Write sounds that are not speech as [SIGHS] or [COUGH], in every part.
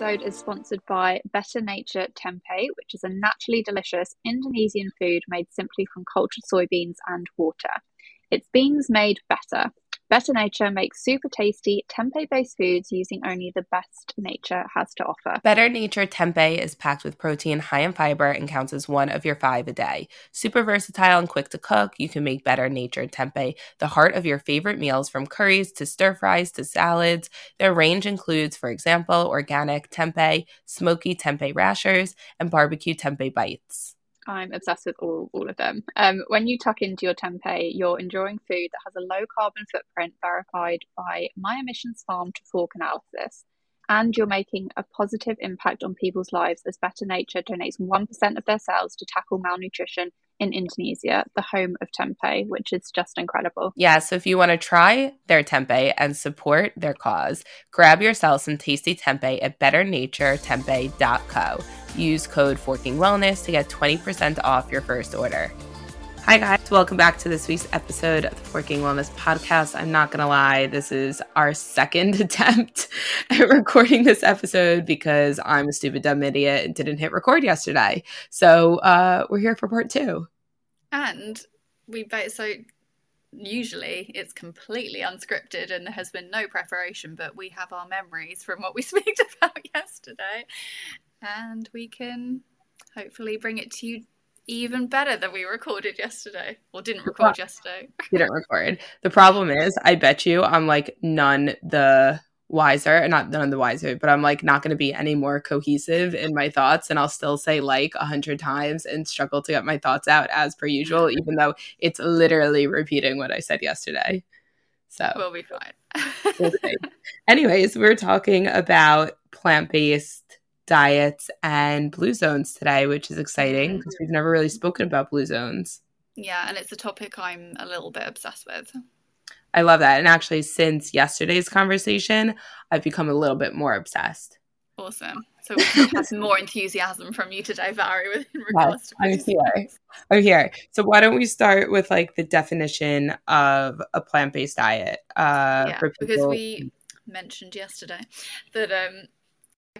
episode is sponsored by Better Nature Tempeh, which is a naturally delicious Indonesian food made simply from cultured soybeans and water. It's beans made better. Better Nature makes super tasty tempeh based foods using only the best nature has to offer. Better Nature Tempeh is packed with protein high in fiber and counts as one of your five a day. Super versatile and quick to cook, you can make Better Nature Tempeh the heart of your favorite meals from curries to stir fries to salads. Their range includes, for example, organic tempeh, smoky tempeh rashers, and barbecue tempeh bites. I'm obsessed with all, all of them. Um, when you tuck into your tempeh, you're enjoying food that has a low carbon footprint verified by My Emissions Farm to Fork analysis. And you're making a positive impact on people's lives as Better Nature donates 1% of their sales to tackle malnutrition in Indonesia, the home of tempeh, which is just incredible. Yeah, so if you want to try their tempeh and support their cause, grab yourself some tasty tempeh at betternaturetempeh.co. Use code Forking Wellness to get 20% off your first order. Hi, guys. Welcome back to this week's episode of the Forking Wellness Podcast. I'm not going to lie, this is our second [LAUGHS] attempt at recording this episode because I'm a stupid, dumb idiot and didn't hit record yesterday. So uh, we're here for part two. And we, both, so usually it's completely unscripted and there has been no preparation, but we have our memories from what we [LAUGHS] spoke about yesterday. And we can hopefully bring it to you even better than we recorded yesterday or didn't record yesterday. [LAUGHS] didn't record. The problem is, I bet you I'm like none the wiser, and not none the wiser, but I'm like not going to be any more cohesive in my thoughts, and I'll still say like a hundred times and struggle to get my thoughts out as per usual, even though it's literally repeating what I said yesterday. So we'll be fine. okay. [LAUGHS] Anyways, we're talking about plant based diets and blue zones today, which is exciting because mm-hmm. we've never really spoken about blue zones. Yeah, and it's a topic I'm a little bit obsessed with. I love that. And actually, since yesterday's conversation, I've become a little bit more obsessed. Awesome. So we have more enthusiasm from you today, Valerie, with in regards yes, to I'm here. I'm here. So why don't we start with like the definition of a plant-based diet? Uh, yeah, because we mentioned yesterday that um,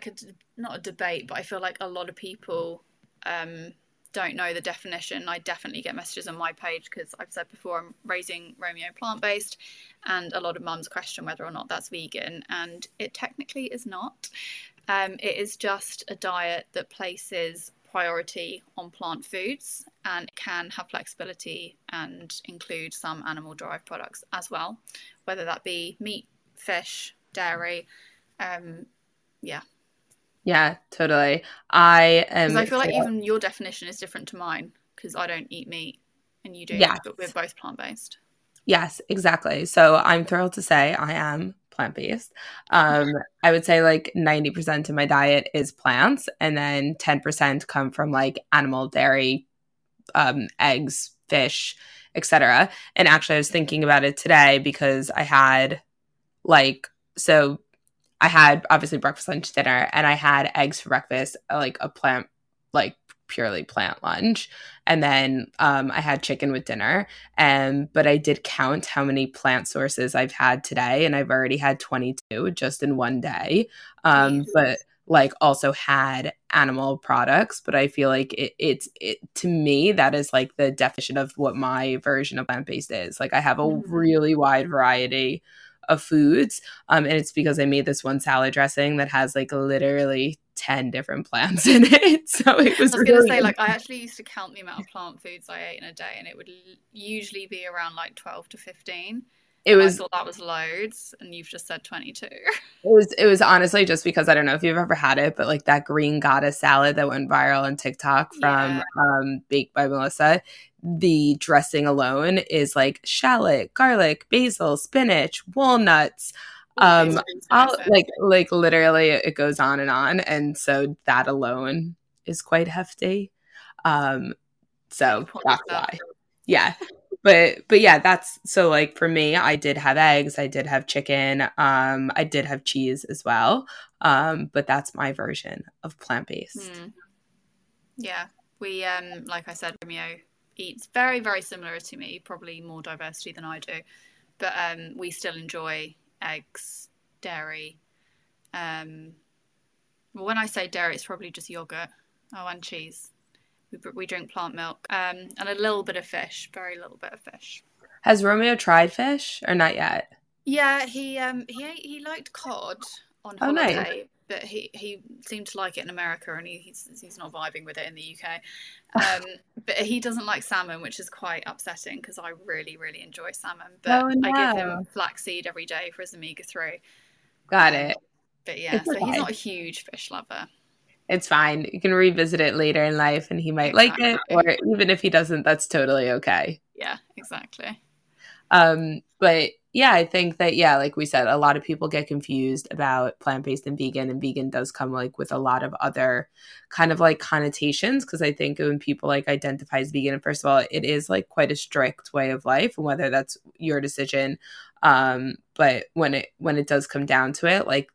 a not a debate, but I feel like a lot of people um, don't know the definition. I definitely get messages on my page because I've said before I'm raising Romeo plant based, and a lot of mums question whether or not that's vegan, and it technically is not. Um, it is just a diet that places priority on plant foods and can have flexibility and include some animal derived products as well, whether that be meat, fish, dairy. Um, yeah, yeah, totally. I am. Because I feel like even your definition is different to mine because I don't eat meat and you do. Yeah, but we're both plant based. Yes, exactly. So I'm thrilled to say I am plant based. Um, I would say like 90% of my diet is plants, and then 10% come from like animal dairy, um, eggs, fish, etc. And actually, I was thinking about it today because I had like so I had obviously breakfast, lunch, dinner, and I had eggs for breakfast, like a plant, like purely plant lunch, and then um, I had chicken with dinner. And but I did count how many plant sources I've had today, and I've already had twenty two just in one day. Um, but like also had animal products but i feel like it, it's it to me that is like the definition of what my version of plant-based is like i have a mm-hmm. really wide variety of foods. Um, and it's because I made this one salad dressing that has like literally 10 different plants [LAUGHS] in it. So it was, I was really... gonna say, like, I actually used to count the amount of plant foods I ate in a day, and it would usually be around like 12 to 15. It was I thought that was loads, and you've just said 22. [LAUGHS] It was it was honestly just because I don't know if you've ever had it, but like that green goddess salad that went viral on TikTok from yeah. um, Baked by Melissa the dressing alone is like shallot, garlic, basil, spinach, walnuts. Um, I'll, like like literally, it goes on and on, and so that alone is quite hefty. Um, so that's why, yeah. But but yeah, that's so like for me, I did have eggs, I did have chicken, um, I did have cheese as well. Um, but that's my version of plant based. Mm. Yeah, we um, like I said, Romeo eats very very similar to me probably more diversity than i do but um, we still enjoy eggs dairy um, Well, when I say dairy, it's probably just yogurt. Oh, and cheese. We, we drink plant milk um, and a little bit of fish, very little bit of fish. Has Romeo tried fish or not yet? Yeah, he um he ate, he liked cod on holiday, Oh, nice. But he he seemed to like it in America, and he, he's he's not vibing with it in the UK. [LAUGHS] Um, but he doesn't like salmon, which is quite upsetting because I really really enjoy salmon. But Oh, I give him flaxseed every day for his omega three. Got Um, it. But yeah, It's so okay. he's not a huge fish lover. It's fine. You can revisit it later in life and he might like it, or even if he doesn't, that's totally okay. Yeah, exactly. Um, but yeah, I think that yeah, like we said, a lot of people get confused about plant-based and vegan, and vegan does come like with a lot of other kind of like connotations. Because I think when people like identify as vegan, first of all, it is like quite a strict way of life, and whether that's your decision. Um, but when it when it does come down to it, like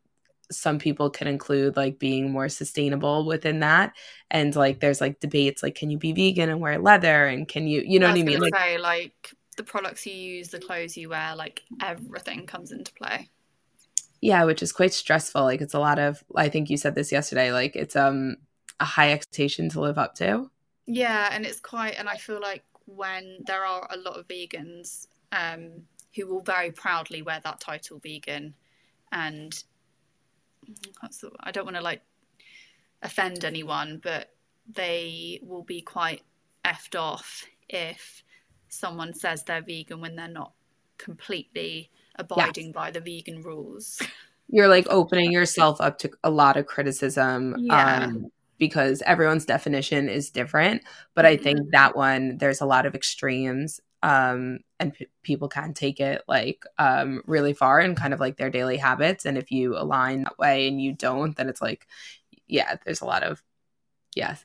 some people can include like being more sustainable within that and like there's like debates like can you be vegan and wear leather and can you you know what i mean gonna like like the products you use, the clothes you wear, like everything comes into play. yeah which is quite stressful like it's a lot of i think you said this yesterday like it's um a high expectation to live up to Yeah, and it's quite, and I feel like when there are a lot of vegans um, who will very proudly wear that title vegan, and the, I don't want to like offend anyone, but they will be quite effed off if someone says they're vegan when they're not completely abiding by the vegan rules. you're like opening yourself up to a lot of criticism Yeah. um because everyone's definition is different but i think that one there's a lot of extremes um and p- people can take it like um really far in kind of like their daily habits and if you align that way and you don't then it's like yeah there's a lot of yeah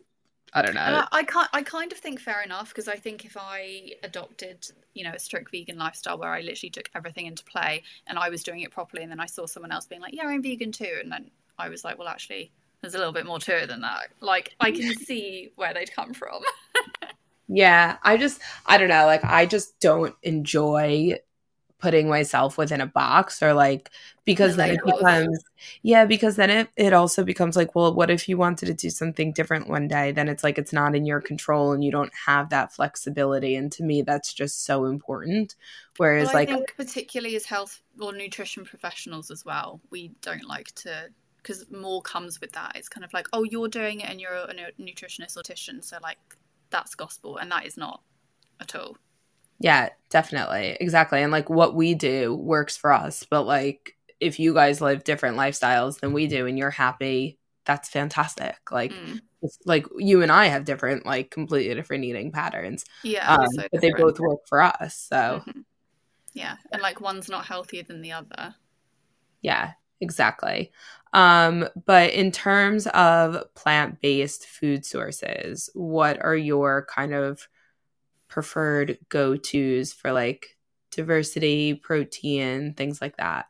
i don't know I can't. I kind of think fair enough because I think if I adopted, you know, a strict vegan lifestyle where I literally took everything into play and I was doing it properly, and then I saw someone else being like, "Yeah, I'm vegan too," and then I was like, "Well, actually, there's a little bit more to it than that." Like, I can see where they'd come from. [LAUGHS] Yeah, I just I don't know, like I just don't enjoy putting myself within a box or like because then it becomes yeah, because then it it also becomes like, well, what if you wanted to do something different one day? Then it's like it's not in your control and you don't have that flexibility. And to me that's just so important. Whereas Well, I like think particularly as health or nutrition professionals as well, we don't like to because more comes with that. It's kind of like, oh, you're doing it and you're a nu- nutritionist or dietitian, so like that's gospel, and that is not at all. Yeah, definitely. Exactly. And like what we do works for us, but like if you guys live different lifestyles than we do and you're happy, that's fantastic. Like Mm. like you and I have different like completely different eating patterns. Yeah, Um, so but they both work for us. So, Mhm. Yeah, and like one's not healthier than the other. yeah, exactly. Um but in terms of plant-based food sources, what are your kind of preferred go-tos for like diversity, protein, things like that?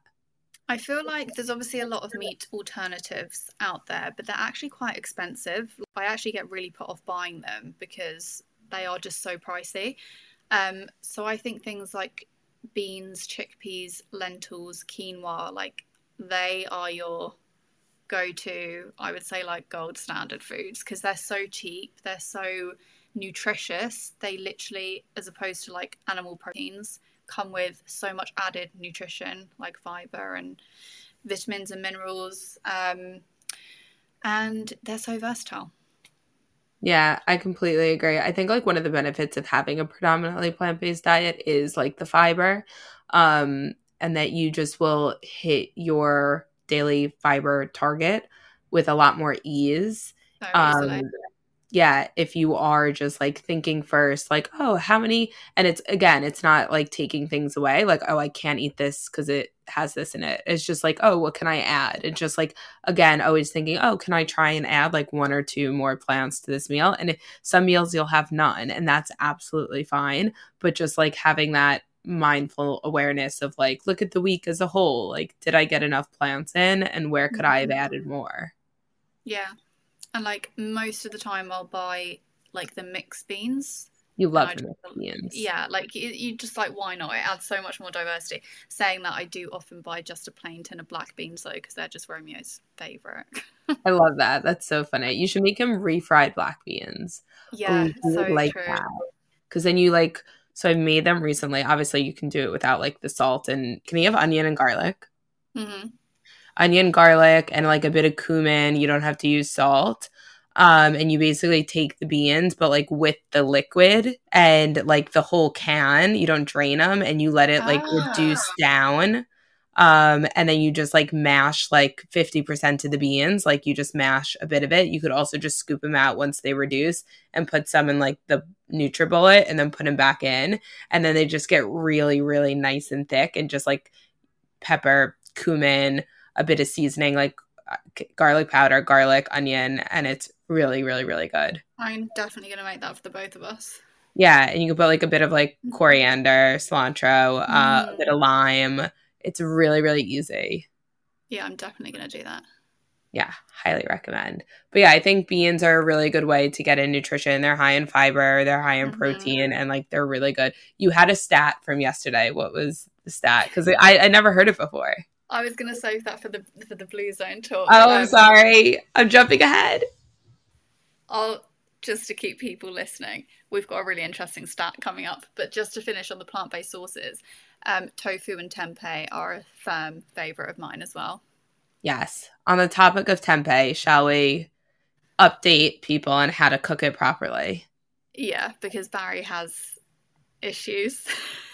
I feel like there's obviously a lot of meat alternatives out there, but they're actually quite expensive. I actually get really put off buying them because they are just so pricey. Um, so I think things like beans, chickpeas, lentils, quinoa, like they are your go to, I would say, like gold standard foods because they're so cheap, they're so nutritious. They literally, as opposed to like animal proteins, come with so much added nutrition like fiber and vitamins and minerals. Um, and they're so versatile. Yeah, I completely agree. I think like one of the benefits of having a predominantly plant-based diet is like the fiber um and that you just will hit your daily fiber target with a lot more ease. So Um yeah, if you are just like thinking first like, "Oh, how many?" and it's again, it's not like taking things away like, "Oh, I can't eat this cuz it has this in it." It's just like, "Oh, what can I add?" It's just like again, always thinking, "Oh, can I try and add like one or two more plants to this meal?" And some meals you'll have none, and that's absolutely fine, but just like having that mindful awareness of like, look at the week as a whole. Like, did I get enough plants in and where could I have mm-hmm. added more? Yeah. And like most of the time I'll buy like the mixed beans You love the beans. Yeah, like you, you, just like why not? It adds so much more diversity. Saying that, I do often buy just a plain tin of black beans though, because they're just Romeo's favorite. I love that. That's so funny. You should make him refried black beans. Yeah, so like true. Because then you like. So I made them recently. Obviously, you can do it without like the salt. And can you have onion and garlic? Mm-hmm. Onion, garlic, and like a bit of cumin. You don't have to use salt um, and you basically take the beans, but like with the liquid and like the whole can, you don't drain them and you let it like ah. reduce down. Um, and then you just like mash like 50% of the beans, like you just mash a bit of it. You could also just scoop them out once they reduce and put some in like the NutriBullet and then put them back in. And then they just get really, really nice and thick and just like pepper, cumin, a bit of seasoning, like uh, garlic powder, garlic, onion, and it's really, really, really good. I'm definitely gonna make that for the both of us. Yeah, and you can put like a bit of like mm-hmm. coriander, cilantro, mm. uh, a bit of mm. lime. It's really, really easy. Yeah, I'm definitely gonna do that. Yeah, highly recommend. But yeah, I think beans are a really good way to get in nutrition. They're high in fiber, they're high in mm-hmm. protein, and like they're really good. You had a stat from yesterday. What was the stat? Because I, I never heard it before. I was gonna save that for the for the blue zone talk. Oh, I'm um, sorry. I'm jumping ahead. I'll just to keep people listening, we've got a really interesting stat coming up. But just to finish on the plant based sources, um, tofu and tempeh are a firm favourite of mine as well. Yes. On the topic of tempeh, shall we update people on how to cook it properly? Yeah, because Barry has issues. [LAUGHS]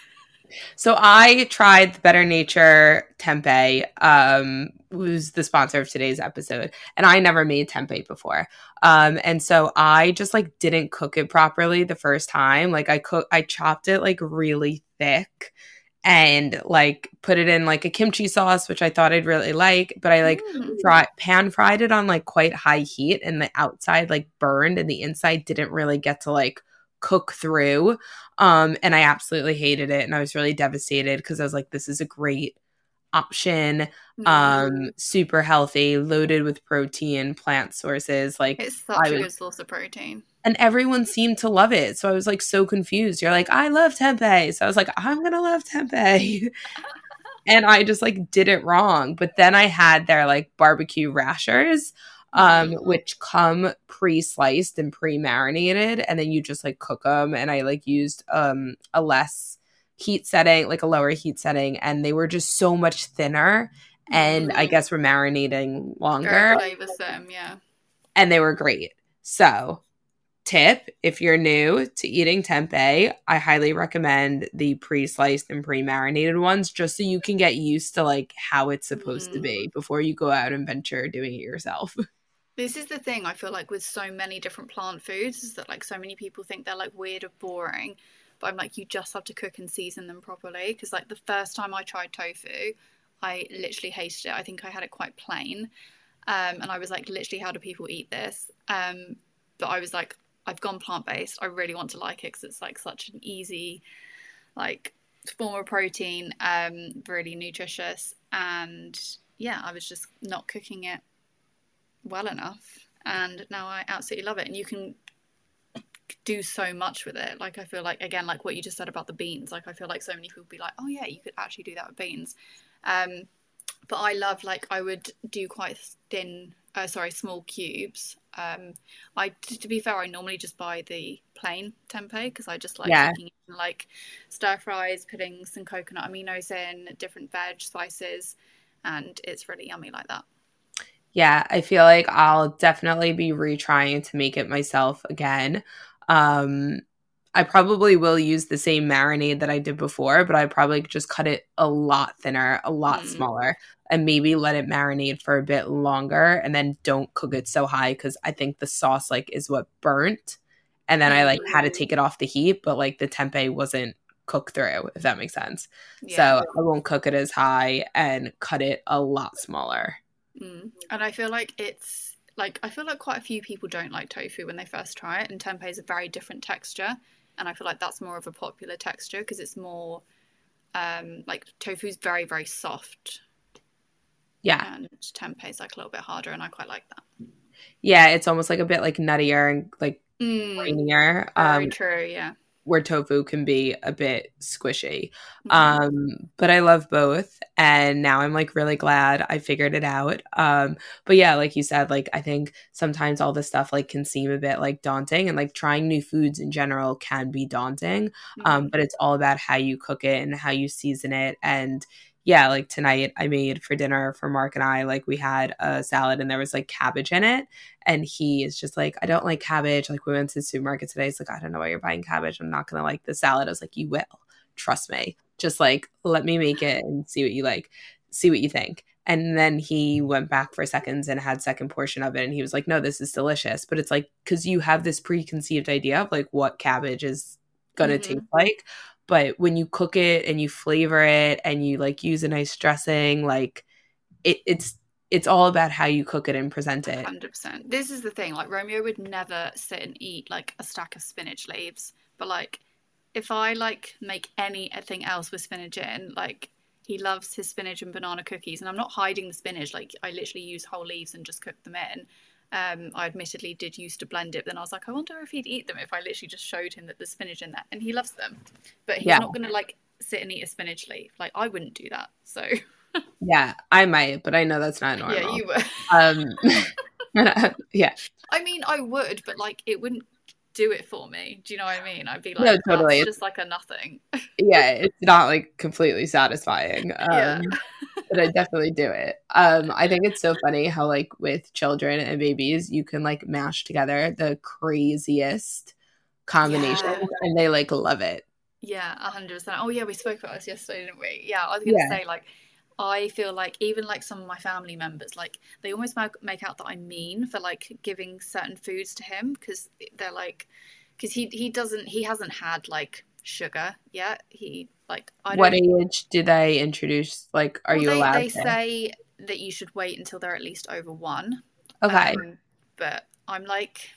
So I tried the Better Nature tempeh, um, who's the sponsor of today's episode, and I never made tempeh before. Um, and so I just like didn't cook it properly the first time. Like I cook, I chopped it like really thick and like put it in like a kimchi sauce, which I thought I'd really like, but I like mm. fry, pan fried it on like quite high heat, and the outside like burned, and the inside didn't really get to like cook through. Um, and I absolutely hated it. And I was really devastated because I was like, this is a great option. Mm. Um, super healthy, loaded with protein, plant sources. Like it's such a good source of protein. And everyone seemed to love it. So I was like so confused. You're like, I love tempeh. So I was like, I'm gonna love tempeh. [LAUGHS] and I just like did it wrong. But then I had their like barbecue rashers um, mm-hmm. which come pre-sliced and pre-marinated, and then you just like cook them. And I like used um, a less heat setting, like a lower heat setting, and they were just so much thinner. And mm-hmm. I guess we're marinating longer. Them, yeah. And they were great. So tip if you're new to eating tempeh i highly recommend the pre-sliced and pre-marinated ones just so you can get used to like how it's supposed mm. to be before you go out and venture doing it yourself [LAUGHS] This is the thing I feel like with so many different plant foods is that like so many people think they're like weird or boring, but I'm like you just have to cook and season them properly because like the first time I tried tofu, I literally hated it. I think I had it quite plain, um, and I was like literally how do people eat this? Um, but I was like I've gone plant based. I really want to like it because it's like such an easy like form of protein, um, really nutritious, and yeah, I was just not cooking it well enough and now I absolutely love it and you can do so much with it. Like I feel like again like what you just said about the beans like I feel like so many people be like oh yeah you could actually do that with beans. Um but I love like I would do quite thin uh, sorry small cubes. Um I to be fair I normally just buy the plain tempeh because I just like yeah. in, like stir fries putting some coconut aminos in different veg spices and it's really yummy like that yeah, I feel like I'll definitely be retrying to make it myself again. Um, I probably will use the same marinade that I did before, but I probably just cut it a lot thinner, a lot mm. smaller, and maybe let it marinate for a bit longer and then don't cook it so high because I think the sauce like is what burnt. And then I like had to mm. take it off the heat, but like the tempeh wasn't cooked through, if that makes sense. Yeah. So I won't cook it as high and cut it a lot smaller. Mm. And I feel like it's like I feel like quite a few people don't like tofu when they first try it, and tempeh is a very different texture, and I feel like that's more of a popular texture because it's more um, like tofu is very very soft. Yeah, and tempeh is like a little bit harder, and I quite like that. Yeah, it's almost like a bit like nuttier and like mm, creamier. Very um, true. Yeah. Where tofu can be a bit squishy. Mm-hmm. Um, but I love both. And now I'm like really glad I figured it out. Um, but yeah, like you said, like I think sometimes all this stuff like can seem a bit like daunting and like trying new foods in general can be daunting. Mm-hmm. Um, but it's all about how you cook it and how you season it and yeah, like tonight I made for dinner for Mark and I, like we had a salad and there was like cabbage in it. And he is just like, I don't like cabbage. Like we went to the supermarket today. He's like, I don't know why you're buying cabbage. I'm not going to like the salad. I was like, you will. Trust me. Just like, let me make it and see what you like, see what you think. And then he went back for seconds and had second portion of it. And he was like, no, this is delicious. But it's like, because you have this preconceived idea of like what cabbage is going to mm-hmm. taste like but when you cook it and you flavor it and you like use a nice dressing like it, it's it's all about how you cook it and present it. 100% this is the thing like romeo would never sit and eat like a stack of spinach leaves but like if i like make anything else with spinach in like he loves his spinach and banana cookies and i'm not hiding the spinach like i literally use whole leaves and just cook them in um, I admittedly did used to blend it, but then I was like, I wonder if he'd eat them if I literally just showed him that there's spinach in that, and he loves them. But he's yeah. not going to like sit and eat a spinach leaf. Like I wouldn't do that. So [LAUGHS] yeah, I might, but I know that's not normal. Yeah, you would. um, [LAUGHS] yeah. I mean, I would, but like it wouldn't do it for me. Do you know what I mean? I'd be like, no, totally. Just like a nothing. yeah, it's not like completely satisfying. [LAUGHS] Um, yeah. But I definitely do it. Um, I think it's so funny how like with children and babies, you can like mash together the craziest combinations, yeah. and they like love it. Yeah, hundred percent. Oh yeah, we spoke about this yesterday, didn't we? Yeah, I was gonna yeah. say like I feel like even like some of my family members, like they almost make, make out that I'm mean for like giving certain foods to him because they're like, because he he doesn't he hasn't had like sugar yet. He like I what age do they introduce? Like, are well, you they, allowed? They to? say that you should wait until they're at least over one. Okay, um, but I'm like,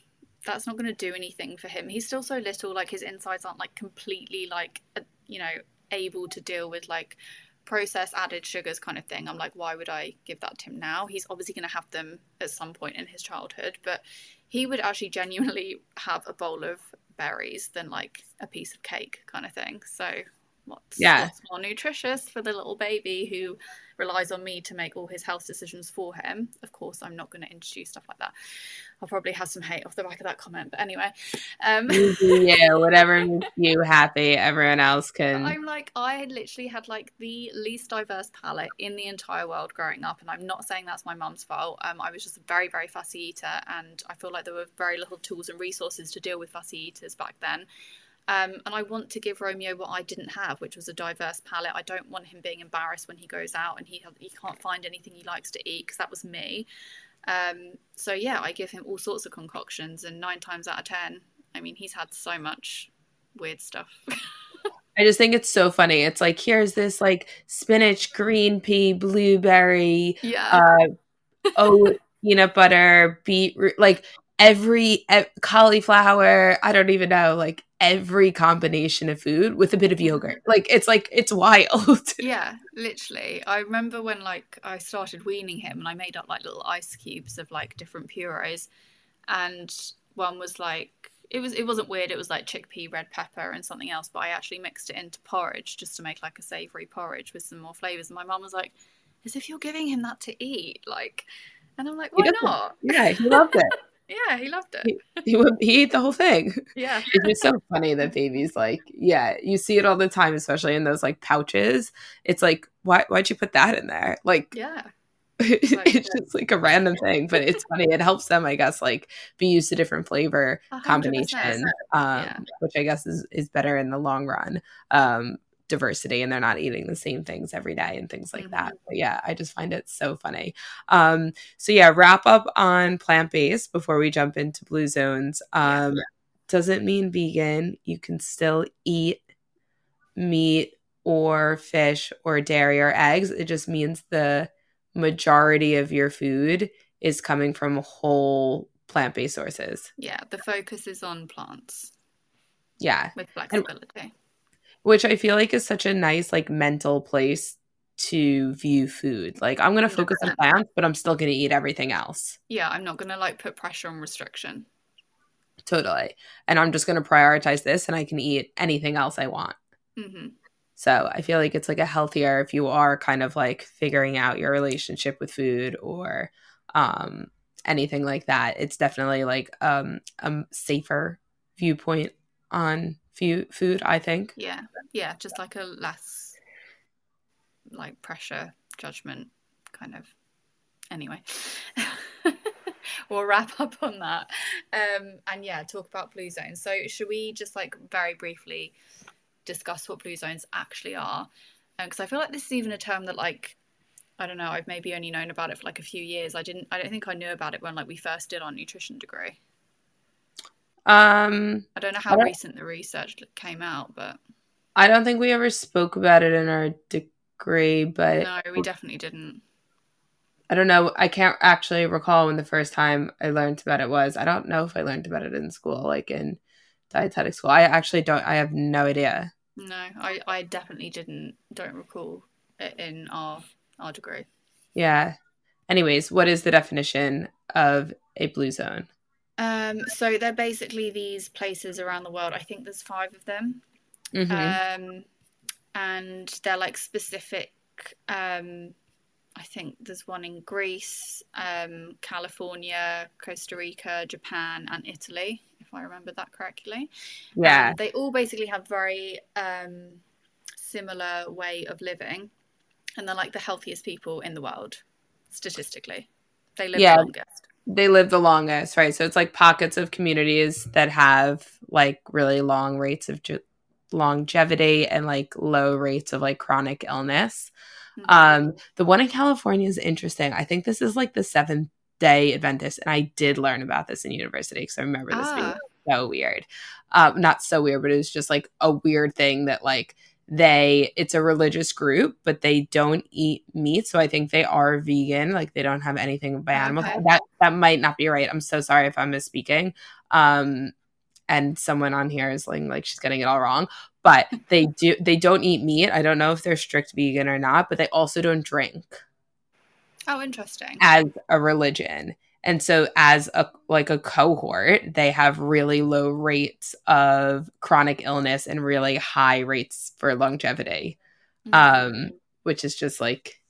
that's not going to do anything for him. He's still so little. Like his insides aren't like completely like you know able to deal with like processed added sugars kind of thing. I'm like, why would I give that to him now? He's obviously going to have them at some point in his childhood, but he would actually genuinely have a bowl of berries than like a piece of cake kind of thing. So what's, yeah. what's more nutritious for the little baby who relies on me to make all his health decisions for him. Of course, I'm not going to introduce stuff like that. I'll probably have some hate off the back of that comment, but anyway. Um, [LAUGHS] yeah, whatever makes you happy, everyone else can. I'm like, I literally had like the least diverse palate in the entire world growing up, and I'm not saying that's my mum's fault. Um, I was just a very, very fussy eater, and I feel like there were very little tools and resources to deal with fussy eaters back then. Um, and I want to give Romeo what I didn't have, which was a diverse palate. I don't want him being embarrassed when he goes out and he he can't find anything he likes to eat because that was me. Um, so yeah, I give him all sorts of concoctions, and nine times out of ten, I mean, he's had so much weird stuff. [LAUGHS] I just think it's so funny. It's like here's this like spinach, green pea, blueberry, yeah, uh, oat, peanut butter, beetroot, like every cauliflower. I don't even know, like every combination of food with a bit of yogurt. Like it's like it's wild. [LAUGHS] yeah, literally. I remember when like I started weaning him and I made up like little ice cubes of like different purees and one was like it was it wasn't weird, it was like chickpea, red pepper and something else, but I actually mixed it into porridge just to make like a savoury porridge with some more flavours and my mum was like, As if you're giving him that to eat like and I'm like, why not? Yeah, he loved it. [LAUGHS] Yeah, he loved it. He, he, would, he ate the whole thing. Yeah. [LAUGHS] it's just so funny that babies like, yeah, you see it all the time, especially in those like pouches. It's like, why, why'd you put that in there? Like, yeah. [LAUGHS] it's, just like a random thing, but it's funny. It helps them, I guess, like be used to different flavor combinations, um, yeah. which I guess is, is better in the long run. Um, diversity and they're not eating the same things every day and things like mm-hmm. that. But yeah, I just find it so funny. Um, so yeah, wrap up on plant based before we jump into blue zones. Um, yeah. Doesn't mean vegan. You can still eat meat or fish or dairy or eggs. It just means the majority of your food is coming from whole plant based sources. Yeah, the focus is on plants. Yeah. With flexibility. And which I feel like is such a nice like mental place to view food. Like I'm gonna focus 100%. on plants, but I'm still gonna eat everything else. Yeah, I'm not gonna like put pressure on restriction. Totally. And I'm just to prioritize this and I can eat anything else I want. Mm-hmm. So I feel like it's like a healthier if you are kind of like figuring out your relationship with food or um, anything like that. It's definitely like um, a safer viewpoint on food, I think. Yeah. Yeah. Just like a less like pressure judgment kind of. Anyway. [LAUGHS] we'll wrap up on that. Um, and yeah, talk about blue zones. So, should we just like very briefly discuss what blue zones actually are? Because um, I feel like this is even a term that like I don't know. I've maybe only known about it for like a few years. I didn't. I don't think I knew about it when like we first did our nutrition degree. Um, I don't know how recent the research came out, but I don't think we ever spoke about it in our degree. But no, we definitely didn't. I don't know. I can't actually recall when the first time I learned about it was. I don't know if I learned about it in school, like in dietetic school. I actually don't. I have no idea. No, I, I definitely didn't. Don't recall it in our our degree. Yeah. Anyways, what is the definition of a blue zone? Um, so they're basically these places around the world. I think there's five of them. Mm-hmm. Um, and they're like specific um, I think there's one in Greece, um, California, Costa Rica, Japan, and Italy, if I remember that correctly. Yeah. Um, they all basically have very um, similar way of living, and they're like the healthiest people in the world, statistically. They live yeah. the longest. They live the longest, right? So it's like pockets of communities that have like really long rates of ju- longevity and like low rates of like chronic illness. Mm-hmm. Um, the one in California is interesting. I think this is like the seventh day Adventist, and I did learn about this in university because I remember this ah. being so weird. Um, not so weird, but it was just like a weird thing that like they it's a religious group but they don't eat meat so i think they are vegan like they don't have anything by animals okay. that that might not be right. I'm so sorry if i'm misspeaking. Um and someone on here is like like she's getting it all wrong but [LAUGHS] they do they don't eat meat. I don't know if they're strict vegan or not but they also don't drink oh interesting. as a religion and so as a like a cohort they have really low rates of chronic illness and really high rates for longevity mm-hmm. um which is just like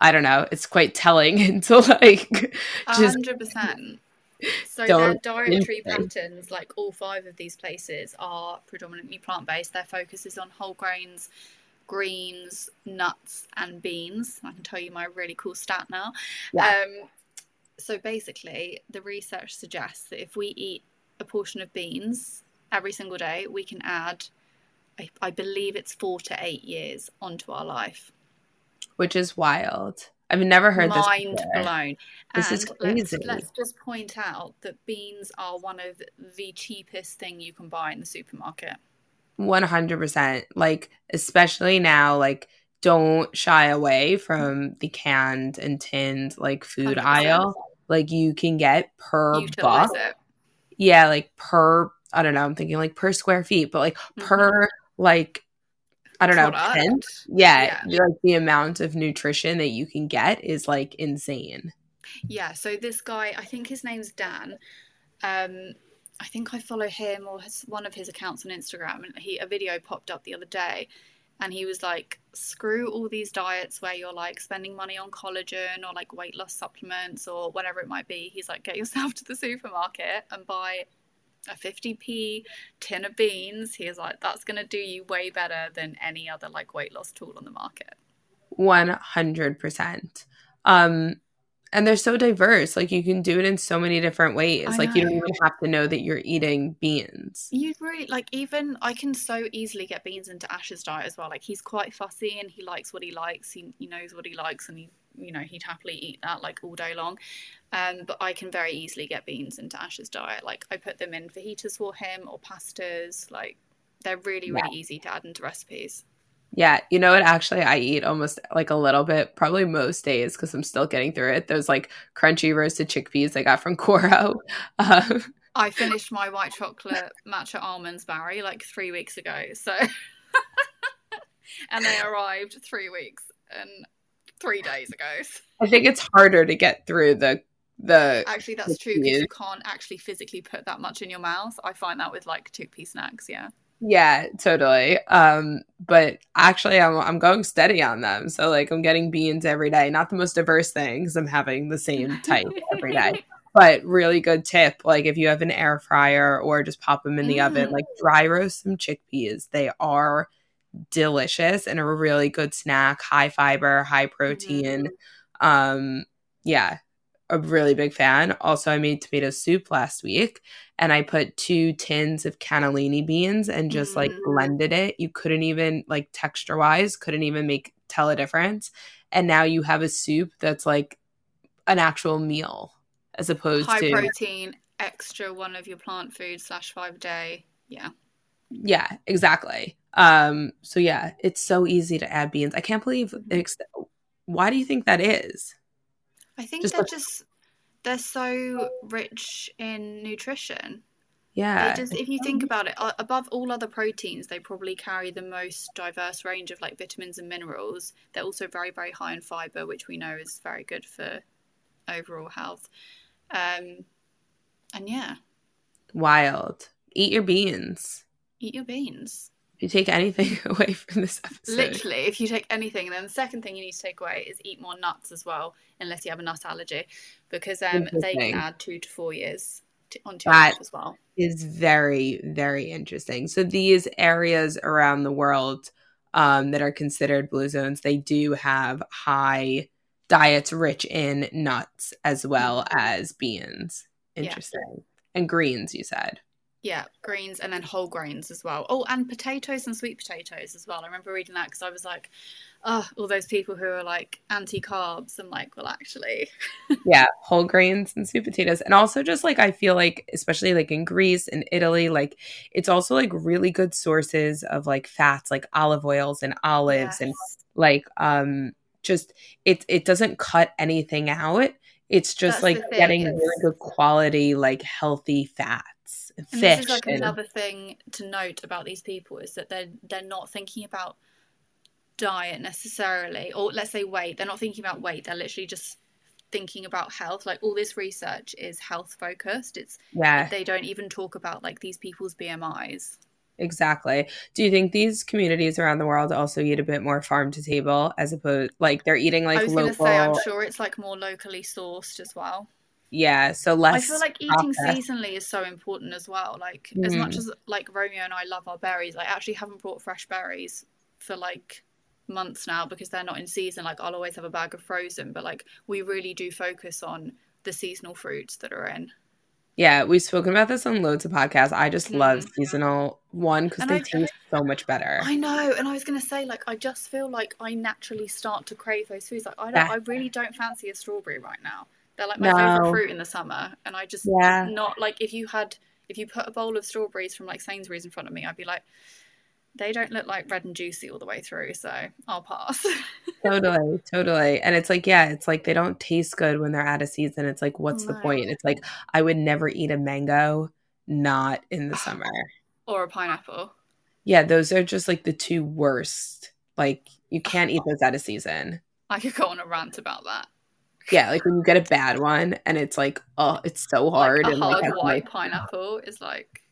i don't know it's quite telling [LAUGHS] into like just 100% so their dietary patterns, like all five of these places, are predominantly plant based. Their focus is on whole grains, greens, nuts, and beans. I can tell you my really cool stat now. Yeah. Um, so basically, the research suggests that if we eat a portion of beans every single day, we can add, I, I believe it's four to eight years onto our life. Which is wild. I've never heard Mind this. Mind blown. This and is crazy. Let's, let's, just point out that beans are one of the cheapest thing you can buy in the supermarket. One hundred percent. Like especially now, like don't shy away from the canned and tinned like food 100%. aisle. Like you can get per Utilize buck. It. Yeah, like per. I don't know. I'm thinking like per square feet, but like mm-hmm. per like I don't know, tent. Yeah, yeah, like the amount of nutrition that you can get is like insane. Yeah, so this guy, I think his name's Dan. Um, I think I follow him or his, one of his accounts on Instagram, and he a video popped up the other day, and he was like, "Screw all these diets where you're like spending money on collagen or like weight loss supplements or whatever it might be." He's like, "Get yourself [LAUGHS] to the supermarket and buy a 50p tin of beans, he's like, that's going to do you way better than any other like weight loss tool on the market. 100%. Um, and they're so diverse. Like you can do it in so many different ways. I like know. you don't even have to know that you're eating beans. You really like even I can so easily get beans into Ash's diet as well. Like he's quite fussy and he likes what he likes. He, he knows what he likes and he you know he'd happily eat that like all day long um, but i can very easily get beans into ash's diet like i put them in fajitas for him or pastas like they're really really yeah. easy to add into recipes yeah you know what actually i eat almost like a little bit probably most days because i'm still getting through it those like crunchy roasted chickpeas i got from [LAUGHS] Coro um, i finished my white chocolate matcha almonds barry like three weeks ago so [LAUGHS] and they arrived three weeks and three days ago. I think it's harder to get through the the actually that's true because you can't actually physically put that much in your mouth. I find that with like chickpea snacks, yeah. Yeah, totally. Um, but actually, I'm I'm going steady on them. So like, I'm getting beans every day. Not the most diverse thing because I'm having the same type every day. [LAUGHS] But really good tip. Like if you have an air fryer or just pop them in the mm. oven, like dry roast some chickpeas. They are delicious and a really good snack. High fiber, high protein. Mm. Um, yeah, a really big fan. Also, I made tomato soup last week and I put two tins of cannellini beans and just mm. like blended it. You couldn't even like texture wise, couldn't even make tell a difference. And now you have a soup that's like an actual meal as opposed high to high protein, extra one of your plant food slash five day. Yeah. Yeah, exactly. Um, so yeah, it's so easy to add beans. I can't believe mm-hmm. ex- why do you think that is? I think just they're like- just they're so rich in nutrition. Yeah. Just, if you think about it, above all other proteins, they probably carry the most diverse range of like vitamins and minerals. They're also very, very high in fiber, which we know is very good for overall health. Um, and yeah. Wild. Eat your beans. Eat your beans. You take anything [LAUGHS] away from this episode. Literally, if you take anything, then the second thing you need to take away is eat more nuts as well, unless you have a nut allergy, because um, they can add two to four years to, onto your health as well. Is very, very interesting. So these areas around the world um, that are considered blue zones, they do have high diets rich in nuts as well mm-hmm. as beans. Interesting. Yeah. And greens, you said. Yeah, greens and then whole grains as well. Oh, and potatoes and sweet potatoes as well. I remember reading that because I was like, oh, all those people who are like anti carbs. I'm like, well, actually. [LAUGHS] yeah, whole grains and sweet potatoes. And also, just like, I feel like, especially like in Greece and Italy, like, it's also like really good sources of like fats, like olive oils and olives yes. and like, um, just it it doesn't cut anything out. It's just That's like getting really good quality, like healthy fats. And fish. This is like and... another thing to note about these people is that they're they're not thinking about diet necessarily, or let's say weight. They're not thinking about weight. They're literally just thinking about health. Like all this research is health focused. It's yeah. They don't even talk about like these people's BMIs. Exactly. Do you think these communities around the world also eat a bit more farm to table as opposed like they're eating like I was local? Say, I'm sure it's like more locally sourced as well. Yeah, so less. I feel like eating seasonally is so important as well. Like mm. as much mm. as like Romeo and I love our berries, I actually haven't brought fresh berries for like months now because they're not in season. Like I'll always have a bag of frozen, but like we really do focus on the seasonal fruits that are in. Yeah, we've spoken about this on loads of podcasts. I just mm. love seasonal one because they I, taste so much better. I know, and I was gonna say like I just feel like I naturally start to crave those foods. Like I don't, I really don't fancy a strawberry right now. They're like my no. favorite fruit in the summer, and I just yeah. not like if you had if you put a bowl of strawberries from like Sainsbury's in front of me, I'd be like, they don't look like red and juicy all the way through, so I'll pass. [LAUGHS] totally, totally. And it's like, yeah, it's like they don't taste good when they're out of season. It's like, what's no. the point? It's like I would never eat a mango not in the [SIGHS] summer. or a pineapple. Yeah, those are just like the two worst. Like you can't eat [SIGHS] those out of season. I could go on a rant about that. Yeah, like when you get a bad one and it's like, oh, it's so hard. Like and hard like, white pineapple is like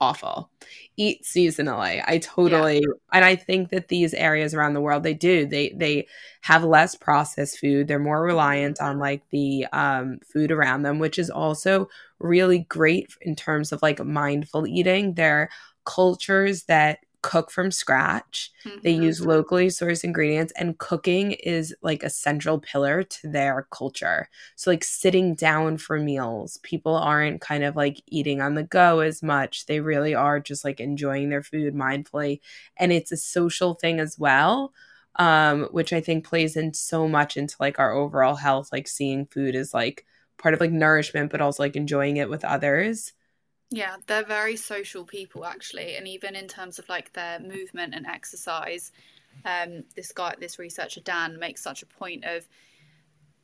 awful. Eat seasonally. I totally yeah. and I think that these areas around the world they do. They they have less processed food. They're more reliant on like the um food around them, which is also really great in terms of like mindful eating. They're cultures that cook from scratch. Mm-hmm. They use locally sourced ingredients, and cooking is like a central pillar to their culture. So, like sitting down for meals, people aren't kind of like eating on the go as much. They really are just like enjoying their food mindfully. And it's a social thing as well. Um, which I think plays in so much into like our overall health, like seeing food as like part of like nourishment, but also like enjoying it with others. Yeah, they're very social people actually, and even in terms of like their movement and exercise, um, this guy, this researcher Dan, makes such a point of,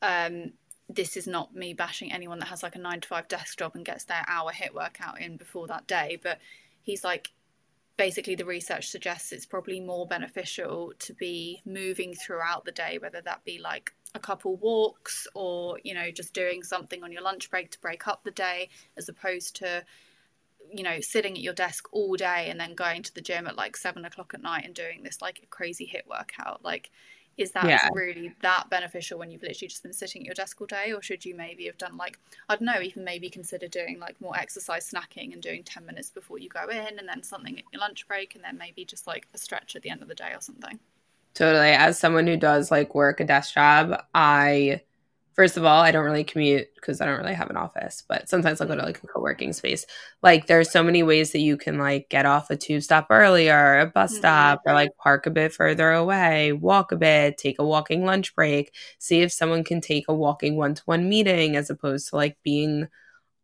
um, this is not me bashing anyone that has like a nine to five desk job and gets their hour hit workout in before that day, but he's like, basically the research suggests it's probably more beneficial to be moving throughout the day, whether that be like a couple walks or you know just doing something on your lunch break to break up the day as opposed to you know sitting at your desk all day and then going to the gym at like seven o'clock at night and doing this like crazy HIIT workout like is that yeah. really that beneficial when you've literally just been sitting at your desk all day? Or should you maybe have done like i don't know even maybe consider doing like more exercise snacking and doing 10 minutes before you go in and then something at your lunch break and then maybe just like a stretch at the end of the day or something? Totally. As someone who does like work a desk job i first of all, I don't really commute because I don't really have an office, but sometimes I'll go to like a co-working space. Like there's so many ways that you can like get off a tube stop earlier, a bus mm-hmm. stop, or like park a bit further away, walk a bit, take a walking lunch break, see if someone can take a walking one-to-one meeting as opposed to like being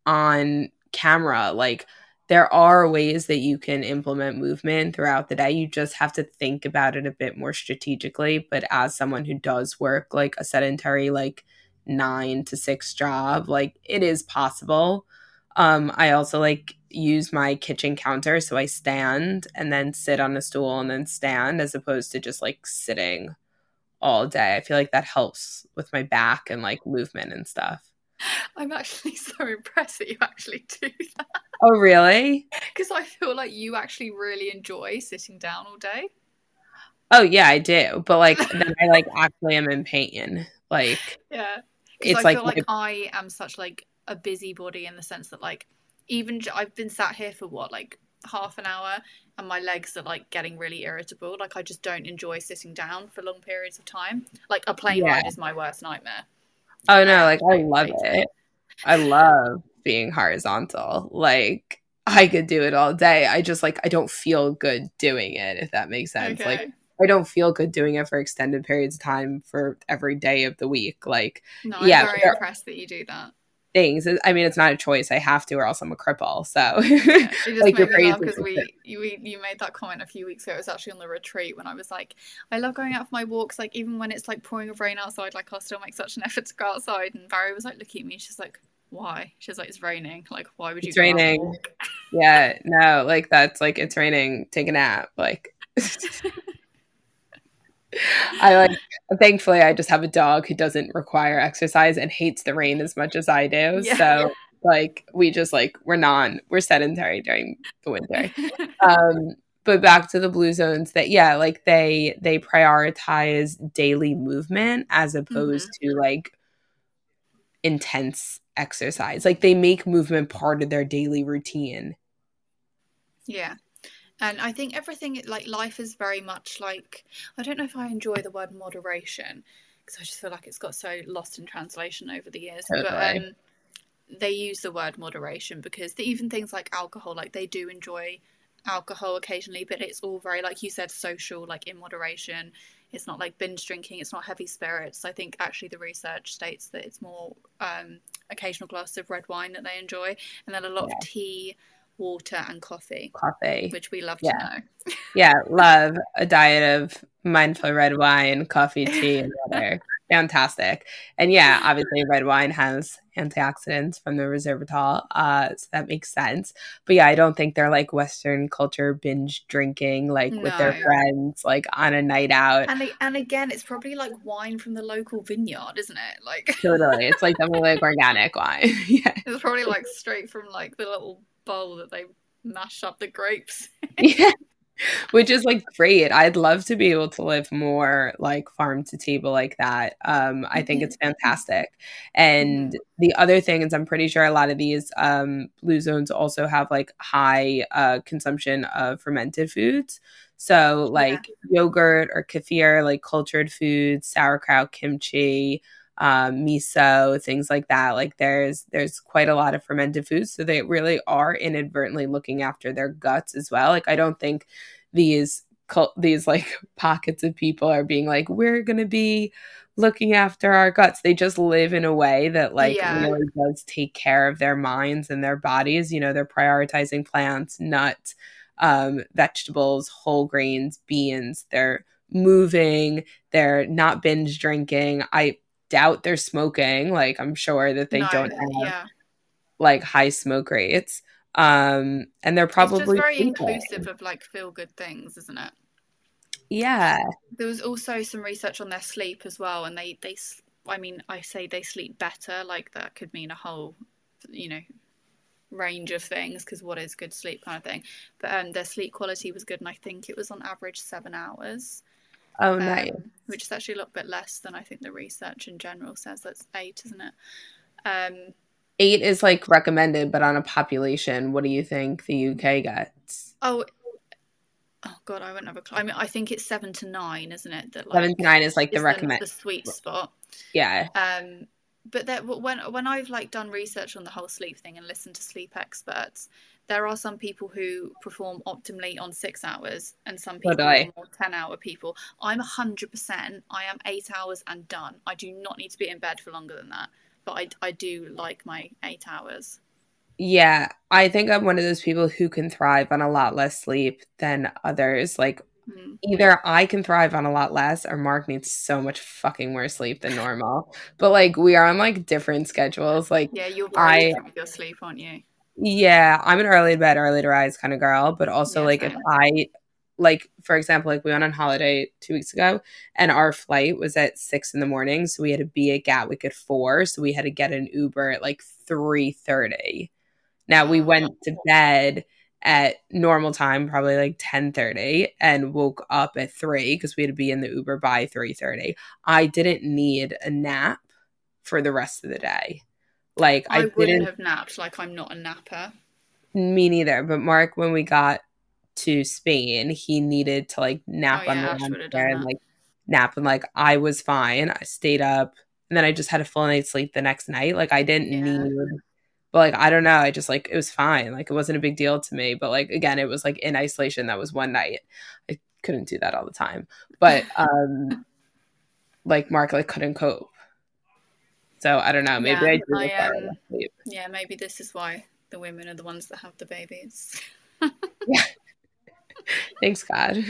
on camera. Like there are ways that you can implement movement throughout the day. You just have to think about it a bit more strategically. But as someone who does work like a sedentary, like nine to six job. Like it is possible. Um, I also like use my kitchen counter so I stand and then sit on a stool and then stand as opposed to just like sitting all day. I feel like that helps with my back and like movement and stuff. I'm actually [LAUGHS] so impressed that you actually do that. Oh, really? Because I feel like you actually really enjoy sitting down all day. Oh yeah, I do. But like then I like [LAUGHS] actually am in pain. Like yeah, it's I like, feel like I am such like a busybody in the sense that like even I've been sat here for what like half an hour and my legs are like getting really irritable. Like I just don't enjoy sitting down for long periods of time. Like a plane yeah. ride is my worst nightmare. Oh no, um, like I love it. I love being horizontal. Like I could do it all day. I just like I don't feel good doing it if that makes sense. Okay. Like I don't feel good doing it for extended periods of time for every day of the week. Like, no, I'm yeah, very impressed that you do that. Things. I mean, it's not a choice. I have to, or else I'm a cripple. So, yeah, [LAUGHS] it just like, made me laugh because we, we you made that comment a few weeks ago. It was actually on the retreat when I was like, I love going out for my walks. Like even when it's like pouring of rain outside, like I'll still make such an [LAUGHS] effort to go outside. And Barry was like, looking at me. She's like, why? She's like, it's raining. Like, why would you? It's raining. yeah, no, like that's like it's raining. Take a nap. Like. [LAUGHS] [LAUGHS] I like thankfully I just have a dog who doesn't require exercise and hates the rain as much as I do. [LAUGHS] Yeah. So like we just like we're non we're sedentary during the winter. [LAUGHS] um but back to the blue zones that yeah, like they they prioritize daily movement as opposed mm-hmm. to like intense exercise. Like they make movement part of their daily routine. Yeah and i think everything like life is very much like i don't know if i enjoy the word moderation because i just feel like it's got so lost in translation over the years totally. but um, they use the word moderation because the, even things like alcohol like they do enjoy alcohol occasionally but it's all very like you said social like in moderation it's not like binge drinking it's not heavy spirits i think actually the research states that it's more um, occasional glass of red wine that they enjoy and then a lot yeah. of tea water and coffee. Coffee. Which we love yeah. to know. yeah, love a diet of mindful red wine, coffee, tea, and [LAUGHS] water. Fantastic. And yeah, obviously red wine has antioxidants from the resveratrol. Uh, so that makes sense. But yeah, I don't think they're like Western culture binge drinking like no. with their friends, like on a night out. And and again, it's probably like wine from the local vineyard, isn't it? Like totally. It's like something like organic wine. [LAUGHS] yeah. It's probably like straight from like the little bowl that they mash up the grapes. [LAUGHS] yeah. Which is like great. I'd love to be able to live more like farm to table like that. Um, I think it's fantastic. And the other thing is, I'm pretty sure a lot of these um, blue zones also have like high uh, consumption of fermented foods. So, like yeah. yogurt or kefir, like cultured foods, sauerkraut, kimchi, um, miso, things like that. Like there's there's quite a lot of fermented foods, so they really are inadvertently looking after their guts as well. Like I don't think these these like [LAUGHS] pockets of people are being like we're gonna be looking after our guts. They just live in a way that like yeah. really does take care of their minds and their bodies. You know, they're prioritizing plants, nuts, um, vegetables, whole grains, beans. They're moving. They're not binge drinking. I doubt they're smoking. Like I'm sure that they no, don't have yeah. like high smoke rates. Um, and they're probably very inclusive of like feel good things, isn't it? Yeah. There was also some research on their sleep as well, and they they I mean, I say they sleep better, like that could mean a whole, you know, range of things because what is good sleep kind of thing. But um, their sleep quality was good, and I think it was on average seven hours. Oh, nice. Um, which is actually a little bit less than I think the research in general says. That's eight, isn't it? Um, eight is like recommended, but on a population, what do you think the UK gets? Oh, oh god, I wouldn't have a clue. I mean, I think it's seven to nine, isn't it? That like, seven to nine is like the recommend the sweet spot. Yeah. Um, but that when when I've like done research on the whole sleep thing and listened to sleep experts, there are some people who perform optimally on six hours and some people are more 10 hour people. I'm 100% i am eight hours and done. I do not need to be in bed for longer than that but i, I do like my eight hours. Yeah i think i'm one of those people who can thrive on a lot less sleep than others. Like mm. either i can thrive on a lot less or mark needs so much fucking more sleep than normal. But like we are on like different schedules. Like yeah you're I, your sleep aren't you yeah, I'm an early to bed, early to rise kind of girl, but also yeah, like if I like for example, like we went on holiday two weeks ago and our flight was at six in the morning. So we had to be at Gatwick at four. So we had to get an Uber at like three thirty. Now we oh, went to bed at normal time, probably like 10 30, and woke up at three because we had to be in the Uber by 3 30. I didn't need a nap for the rest of the day. Like I, I wouldn't have napped. Like I'm not a napper. Me neither. But Mark, when we got to Spain, he needed to like nap oh, on yeah, the and like nap, and like I was fine. I stayed up, and then I just had a full night's sleep the next night. Like I didn't yeah. need. But like I don't know, I just like it was fine. Like it wasn't a big deal to me. But like again, it was like in isolation. That was one night. I couldn't do that all the time. But [LAUGHS] um like Mark like couldn't cope. So I don't know. Maybe yeah, I do. Um, yeah, maybe this is why the women are the ones that have the babies. yeah. [LAUGHS] Thanks God. [LAUGHS]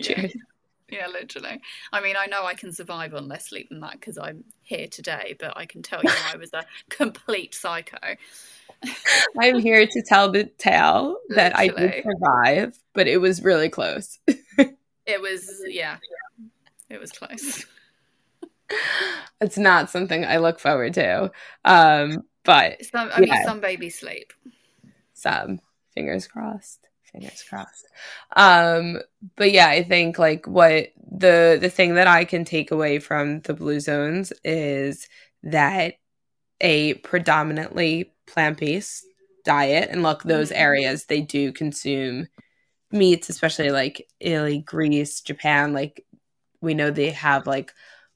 Cheers. Yeah. yeah, literally. I mean, I know I can survive on less sleep than that because I'm here today, but I can tell you I was a [LAUGHS] complete psycho. I'm here to tell the tale that I did survive, but it was really close. it was, yeah, it was close it's not something I look forward to. Um, but some, I yeah. mean, some babies sleep. Some fingers crossed. Fingers crossed. Um, but yeah, I think like what the the thing that I can take away from the blue zones is that a predominantly plant based diet, and look, those mm-hmm. areas they do consume meats, especially like Italy, Greece, Japan. Like we know they have like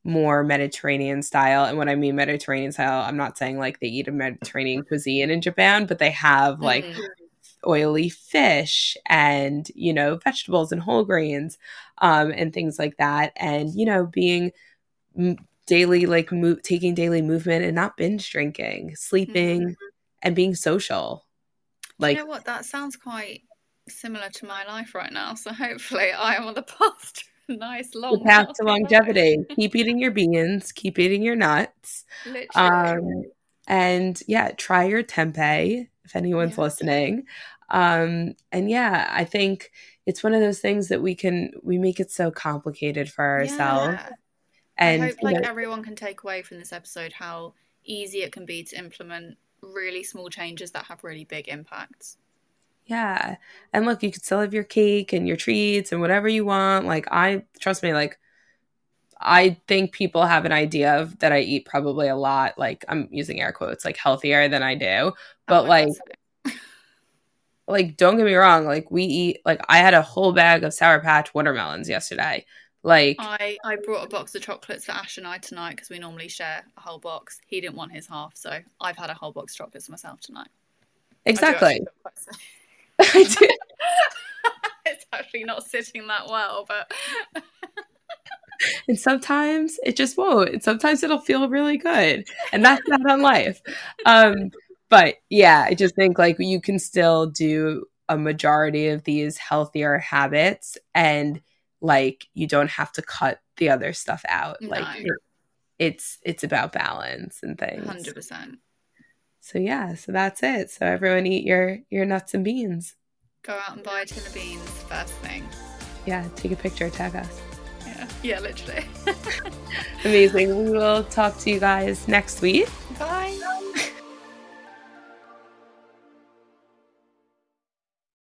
more Mediterranean style. And when I mean Mediterranean style, I'm not saying like they eat a Mediterranean cuisine in Japan, but they have like mm-hmm. oily fish and, you know, vegetables and whole grains um, and things like that. And, you know, being daily, like mo- taking daily movement and not binge drinking, sleeping mm-hmm. and being social. Like, you know what? That sounds quite similar to my life right now. So hopefully I am on the [LAUGHS] path [LAUGHS] nice long the path to longevity. keep eating your beans, keep eating your nuts. Literally. Um, and yeah, try your tempeh if anyone's yeah. listening. Um, and yeah, I think it's one of those things that we can we make it so complicated for ourselves. Yeah. And I hope like know, everyone can take away from this episode how easy it can be to implement really small changes that have really big impacts. Yeah. And look, you could still have your cake and your treats and whatever you want. Like, I trust me, like, I think people have an idea of that I eat probably a lot, like, I'm using air quotes, like healthier than I do. Oh but, oh, like, [LAUGHS] like, don't get me wrong, like, we eat, like, I had a whole bag of Sour Patch watermelons yesterday. Like, I, I brought a box of chocolates for Ash and I tonight because we normally share a whole box. He didn't want his half, so I've had a whole box of chocolates myself tonight. Exactly. [LAUGHS] I do. [LAUGHS] it's actually not sitting that well, but. and sometimes it just won't. And sometimes it'll feel really good. And that's not on life. Um, but yeah, I just think like you can still do a majority of these healthier habits and like you don't have to cut the other stuff out. No. Like it, it's it's about balance and things. 100% so yeah, so that's it. So everyone eat your your nuts and beans. Go out and buy a tin of beans first thing. Yeah, take a picture, tag us. Yeah. Yeah, yeah, literally. [LAUGHS] Amazing. We will talk to you guys next week. Bye.